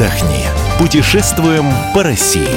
отдохни. Путешествуем по России.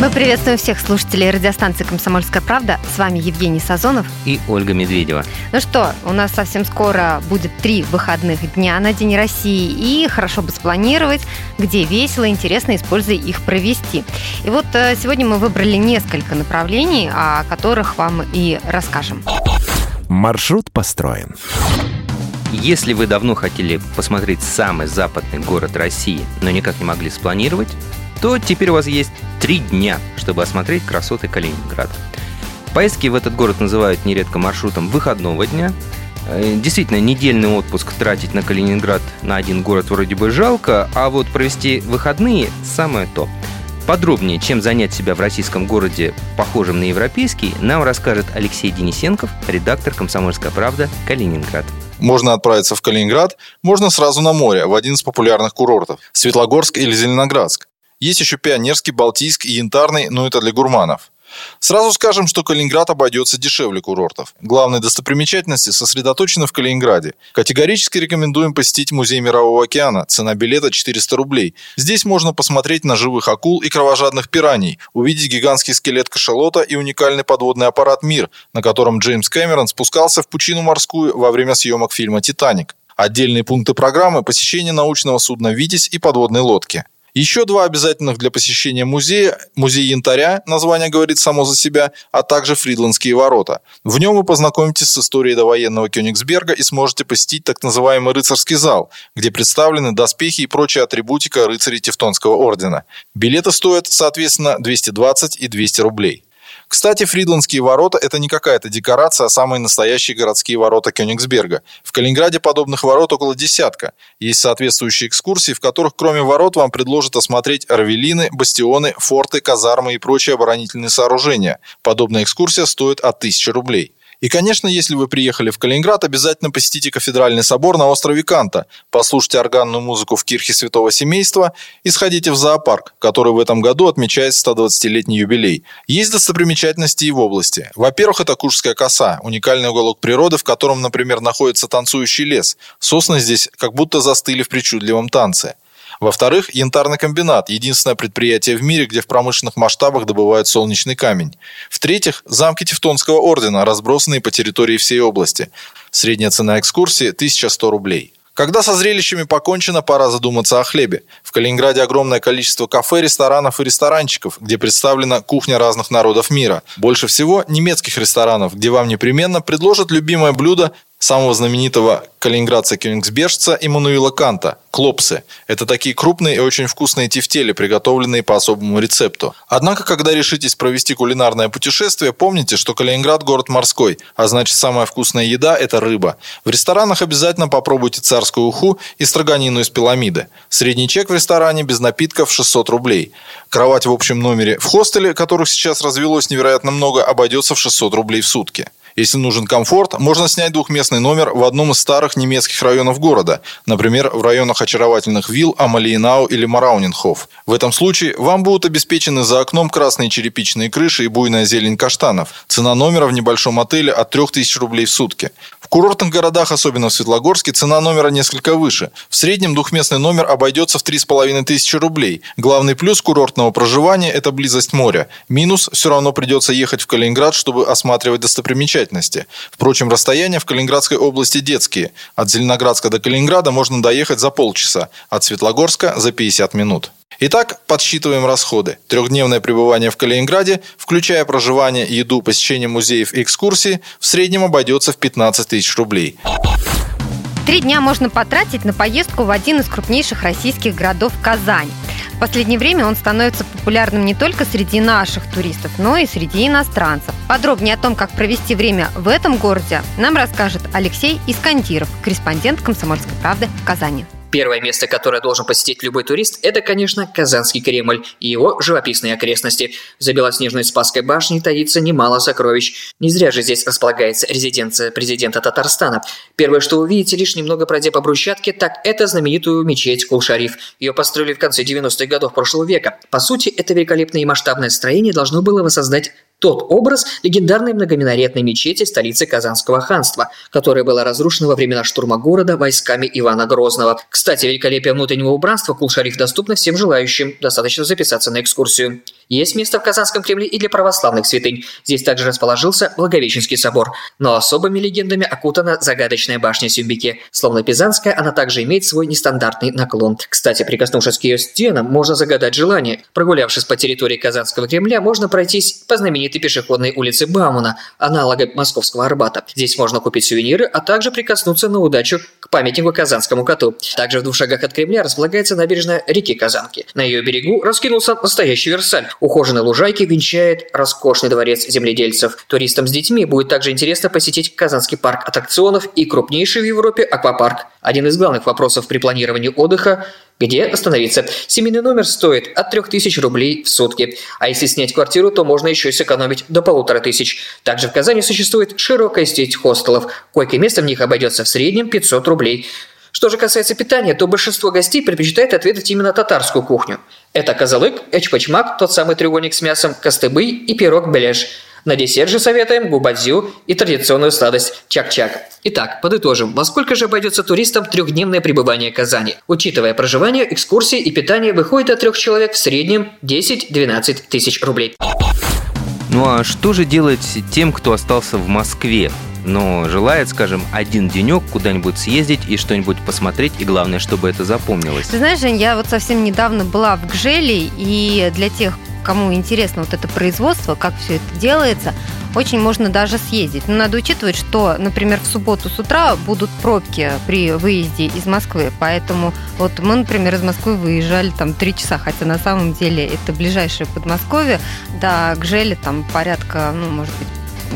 Мы приветствуем всех слушателей радиостанции «Комсомольская правда». С вами Евгений Сазонов. И Ольга Медведева. Ну что, у нас совсем скоро будет три выходных дня на День России. И хорошо бы спланировать, где весело, интересно, используя их провести. И вот э, сегодня мы выбрали несколько направлений, о которых вам и расскажем. Маршрут построен. Если вы давно хотели посмотреть самый западный город России, но никак не могли спланировать, то теперь у вас есть три дня, чтобы осмотреть красоты Калининграда. Поездки в этот город называют нередко маршрутом выходного дня. Э, действительно, недельный отпуск тратить на Калининград на один город вроде бы жалко, а вот провести выходные – самое то. Подробнее, чем занять себя в российском городе, похожем на европейский, нам расскажет Алексей Денисенков, редактор «Комсомольская правда» Калининград. Можно отправиться в Калининград, можно сразу на море, в один из популярных курортов – Светлогорск или Зеленоградск. Есть еще Пионерский, Балтийск и Янтарный, но это для гурманов. Сразу скажем, что Калининград обойдется дешевле курортов. Главные достопримечательности сосредоточены в Калининграде. Категорически рекомендуем посетить Музей Мирового океана. Цена билета 400 рублей. Здесь можно посмотреть на живых акул и кровожадных пираний, увидеть гигантский скелет кашалота и уникальный подводный аппарат «Мир», на котором Джеймс Кэмерон спускался в пучину морскую во время съемок фильма «Титаник». Отдельные пункты программы – посещение научного судна «Витязь» и подводной лодки. Еще два обязательных для посещения музея. Музей янтаря, название говорит само за себя, а также Фридландские ворота. В нем вы познакомитесь с историей довоенного Кёнигсберга и сможете посетить так называемый рыцарский зал, где представлены доспехи и прочая атрибутика рыцарей Тевтонского ордена. Билеты стоят, соответственно, 220 и 200 рублей. Кстати, Фридландские ворота – это не какая-то декорация, а самые настоящие городские ворота Кёнигсберга. В Калининграде подобных ворот около десятка. Есть соответствующие экскурсии, в которых кроме ворот вам предложат осмотреть равелины, бастионы, форты, казармы и прочие оборонительные сооружения. Подобная экскурсия стоит от 1000 рублей. И, конечно, если вы приехали в Калининград, обязательно посетите кафедральный собор на острове Канта, послушайте органную музыку в кирхе Святого Семейства и сходите в зоопарк, который в этом году отмечает 120-летний юбилей. Есть достопримечательности и в области. Во-первых, это Кушская коса, уникальный уголок природы, в котором, например, находится танцующий лес. Сосны здесь как будто застыли в причудливом танце. Во-вторых, янтарный комбинат – единственное предприятие в мире, где в промышленных масштабах добывают солнечный камень. В-третьих, замки Тевтонского ордена, разбросанные по территории всей области. Средняя цена экскурсии – 1100 рублей. Когда со зрелищами покончено, пора задуматься о хлебе. В Калининграде огромное количество кафе, ресторанов и ресторанчиков, где представлена кухня разных народов мира. Больше всего немецких ресторанов, где вам непременно предложат любимое блюдо самого знаменитого калининградца кёнигсбержца Иммануила Канта – клопсы. Это такие крупные и очень вкусные тефтели, приготовленные по особому рецепту. Однако, когда решитесь провести кулинарное путешествие, помните, что Калининград – город морской, а значит самая вкусная еда – это рыба. В ресторанах обязательно попробуйте царскую уху и строганину из пиламиды. Средний чек в ресторане без напитков 600 рублей. Кровать в общем номере в хостеле, которых сейчас развелось невероятно много, обойдется в 600 рублей в сутки. Если нужен комфорт, можно снять двухместный номер в одном из старых немецких районов города, например, в районах очаровательных вилл Амалиенау или Мараунинхоф. В этом случае вам будут обеспечены за окном красные черепичные крыши и буйная зелень каштанов. Цена номера в небольшом отеле от 3000 рублей в сутки. В курортных городах, особенно в Светлогорске, цена номера несколько выше. В среднем двухместный номер обойдется в 3500 рублей. Главный плюс курортного проживания – это близость моря. Минус – все равно придется ехать в Калининград, чтобы осматривать достопримечательности достопримечательности. Впрочем, расстояния в Калининградской области детские. От Зеленоградска до Калининграда можно доехать за полчаса, от Светлогорска за 50 минут. Итак, подсчитываем расходы. Трехдневное пребывание в Калининграде, включая проживание, еду, посещение музеев и экскурсии, в среднем обойдется в 15 тысяч рублей. Три дня можно потратить на поездку в один из крупнейших российских городов Казань. В последнее время он становится популярным не только среди наших туристов, но и среди иностранцев. Подробнее о том, как провести время в этом городе, нам расскажет Алексей Искандиров, корреспондент «Комсомольской правды» в Казани. Первое место, которое должен посетить любой турист, это, конечно, Казанский Кремль и его живописные окрестности. За белоснежной Спасской башней таится немало сокровищ. Не зря же здесь располагается резиденция президента Татарстана. Первое, что увидите, лишь немного пройдя по брусчатке, так это знаменитую мечеть Кул-Шариф. Ее построили в конце 90-х годов прошлого века. По сути, это великолепное и масштабное строение должно было воссоздать Тот образ легендарной многоминаретной мечети столицы Казанского ханства, которая была разрушена во времена штурма города войсками Ивана Грозного. Кстати, великолепие внутреннего убранства Кул-Шариф доступно всем желающим, достаточно записаться на экскурсию. Есть место в Казанском Кремле и для православных святынь. Здесь также расположился Благовещенский собор. Но особыми легендами окутана загадочная башня Сюмбике. Словно Пизанская, она также имеет свой нестандартный наклон. Кстати, прикоснувшись к ее стенам, можно загадать желание. Прогулявшись по территории Казанского Кремля, можно пройтись по знаменитой пешеходной улице Баумана, аналога Московского Арбата. Здесь можно купить сувениры, а также прикоснуться на удачу к памятнику Казанскому коту. Также в двух шагах от Кремля располагается набережная реки Казанки. На ее берегу раскинулся настоящий Версаль. Ухоженной лужайки венчает роскошный дворец земледельцев. Туристам с детьми будет также интересно посетить Казанский парк аттракционов и крупнейший в Европе аквапарк. Один из главных вопросов при планировании отдыха где остановиться? Семейный номер стоит от 3000 рублей в сутки. А если снять квартиру, то можно еще сэкономить до полутора тысяч. Также в Казани существует широкая сеть хостелов. Койко место в них обойдется в среднем 500 рублей. Что же касается питания, то большинство гостей предпочитает отведать именно татарскую кухню. Это козалык, эчпачмак, тот самый треугольник с мясом, костыбы и пирог беляш. На десерт же советуем губадзю и традиционную сладость чак-чак. Итак, подытожим, во сколько же обойдется туристам трехдневное пребывание в Казани? Учитывая проживание, экскурсии и питание, выходит от трех человек в среднем 10-12 тысяч рублей. Ну а что же делать тем, кто остался в Москве? Но желает, скажем, один денек куда-нибудь съездить и что-нибудь посмотреть, и главное, чтобы это запомнилось. Ты знаешь, Жень, я вот совсем недавно была в Гжеле, и для тех, кому интересно вот это производство, как все это делается, очень можно даже съездить. Но надо учитывать, что, например, в субботу с утра будут пробки при выезде из Москвы. Поэтому вот мы, например, из Москвы выезжали там три часа, хотя на самом деле это ближайшее Подмосковье. Да, Гжели там порядка, ну, может быть,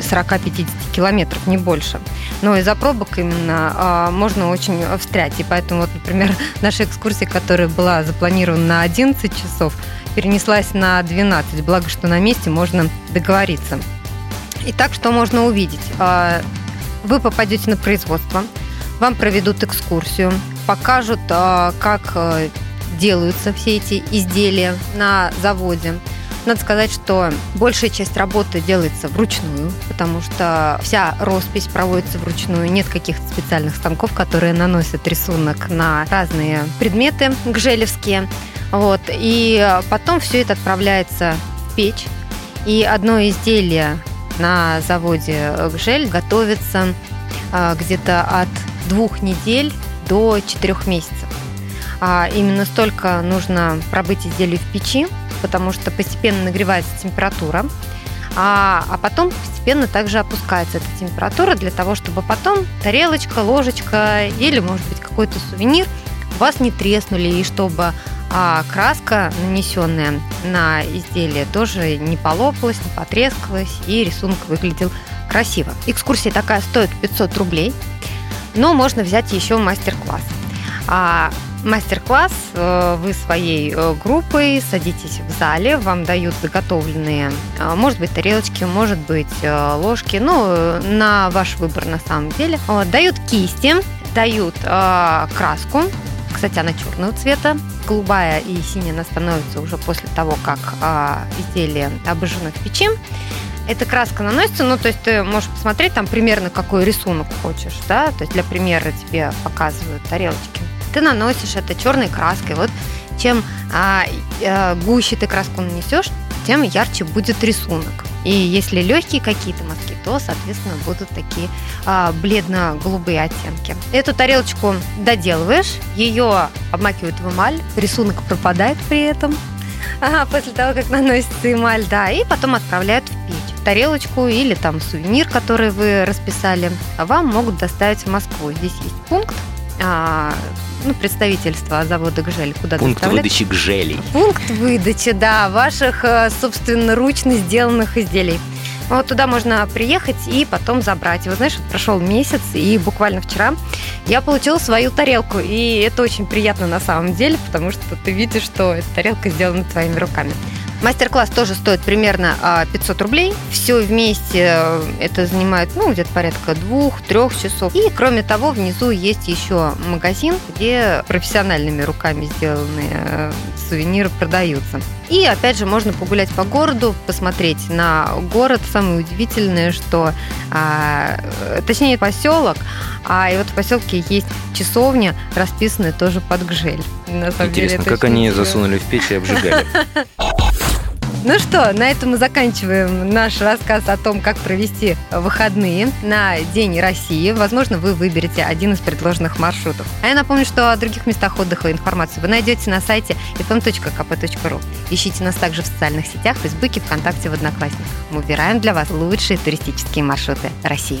40-50 километров, не больше. Но из-за пробок именно э, можно очень встрять. И поэтому, вот, например, наша экскурсия, которая была запланирована на 11 часов, перенеслась на 12. Благо, что на месте можно договориться. Итак, что можно увидеть? Э, вы попадете на производство, вам проведут экскурсию, покажут, э, как делаются все эти изделия на заводе – надо сказать, что большая часть работы делается вручную, потому что вся роспись проводится вручную. Нет каких-то специальных станков, которые наносят рисунок на разные предметы гжелевские. Вот. И потом все это отправляется в печь. И одно изделие на заводе Гжель готовится а, где-то от двух недель до четырех месяцев. А именно столько нужно пробыть изделию в печи, потому что постепенно нагревается температура, а, а потом постепенно также опускается эта температура для того, чтобы потом тарелочка, ложечка или, может быть, какой-то сувенир у вас не треснули, и чтобы а, краска, нанесенная на изделие, тоже не полопалась, не потрескалась, и рисунок выглядел красиво. Экскурсия такая стоит 500 рублей, но можно взять еще мастер-класс. А мастер-класс. Э, вы своей э, группой садитесь в зале, вам дают заготовленные, э, может быть, тарелочки, может быть, ложки, ну, на ваш выбор на самом деле. Дают кисти, дают краску, кстати, она черного цвета, голубая и синяя она становится уже после того, как изделие обожжено в печи. Эта краска наносится, ну, то есть ты можешь посмотреть там примерно какой рисунок хочешь, да, то есть для примера тебе показывают тарелочки ты наносишь это черной краской. Вот чем а, а, гуще ты краску нанесешь, тем ярче будет рисунок. И если легкие какие-то мазки, то, соответственно, будут такие а, бледно-голубые оттенки. Эту тарелочку доделываешь, ее обмакивают в эмаль, рисунок пропадает при этом. Ага, после того, как наносится эмаль, да, и потом отправляют в печь. Тарелочку или там сувенир, который вы расписали, вам могут доставить в Москву. Здесь есть пункт, а, ну, представительство завода «Гжель», куда Пункт выдачи «Гжелей». Пункт выдачи, да, ваших э, собственно ручно сделанных изделий. Вот туда можно приехать и потом забрать. Вот знаешь, вот прошел месяц, и буквально вчера я получила свою тарелку. И это очень приятно на самом деле, потому что ты видишь, что эта тарелка сделана твоими руками. Мастер-класс тоже стоит примерно 500 а, рублей. Все вместе э, это занимает, ну, где-то порядка двух-трех часов. И, кроме того, внизу есть еще магазин, где профессиональными руками сделанные э, сувениры продаются. И опять же можно погулять по городу, посмотреть на город. Самое удивительное, что, а, точнее поселок, а и вот в поселке есть часовня, расписанная тоже под гжель. На самом Интересно, деле, как они засунули в печь и обжигали? Ну что, на этом мы заканчиваем наш рассказ о том, как провести выходные на День России. Возможно, вы выберете один из предложенных маршрутов. А я напомню, что о других местах отдыха информацию вы найдете на сайте fm.kp.ru. Ищите нас также в социальных сетях, в Фейсбуке, ВКонтакте, в Одноклассниках. Мы выбираем для вас лучшие туристические маршруты России.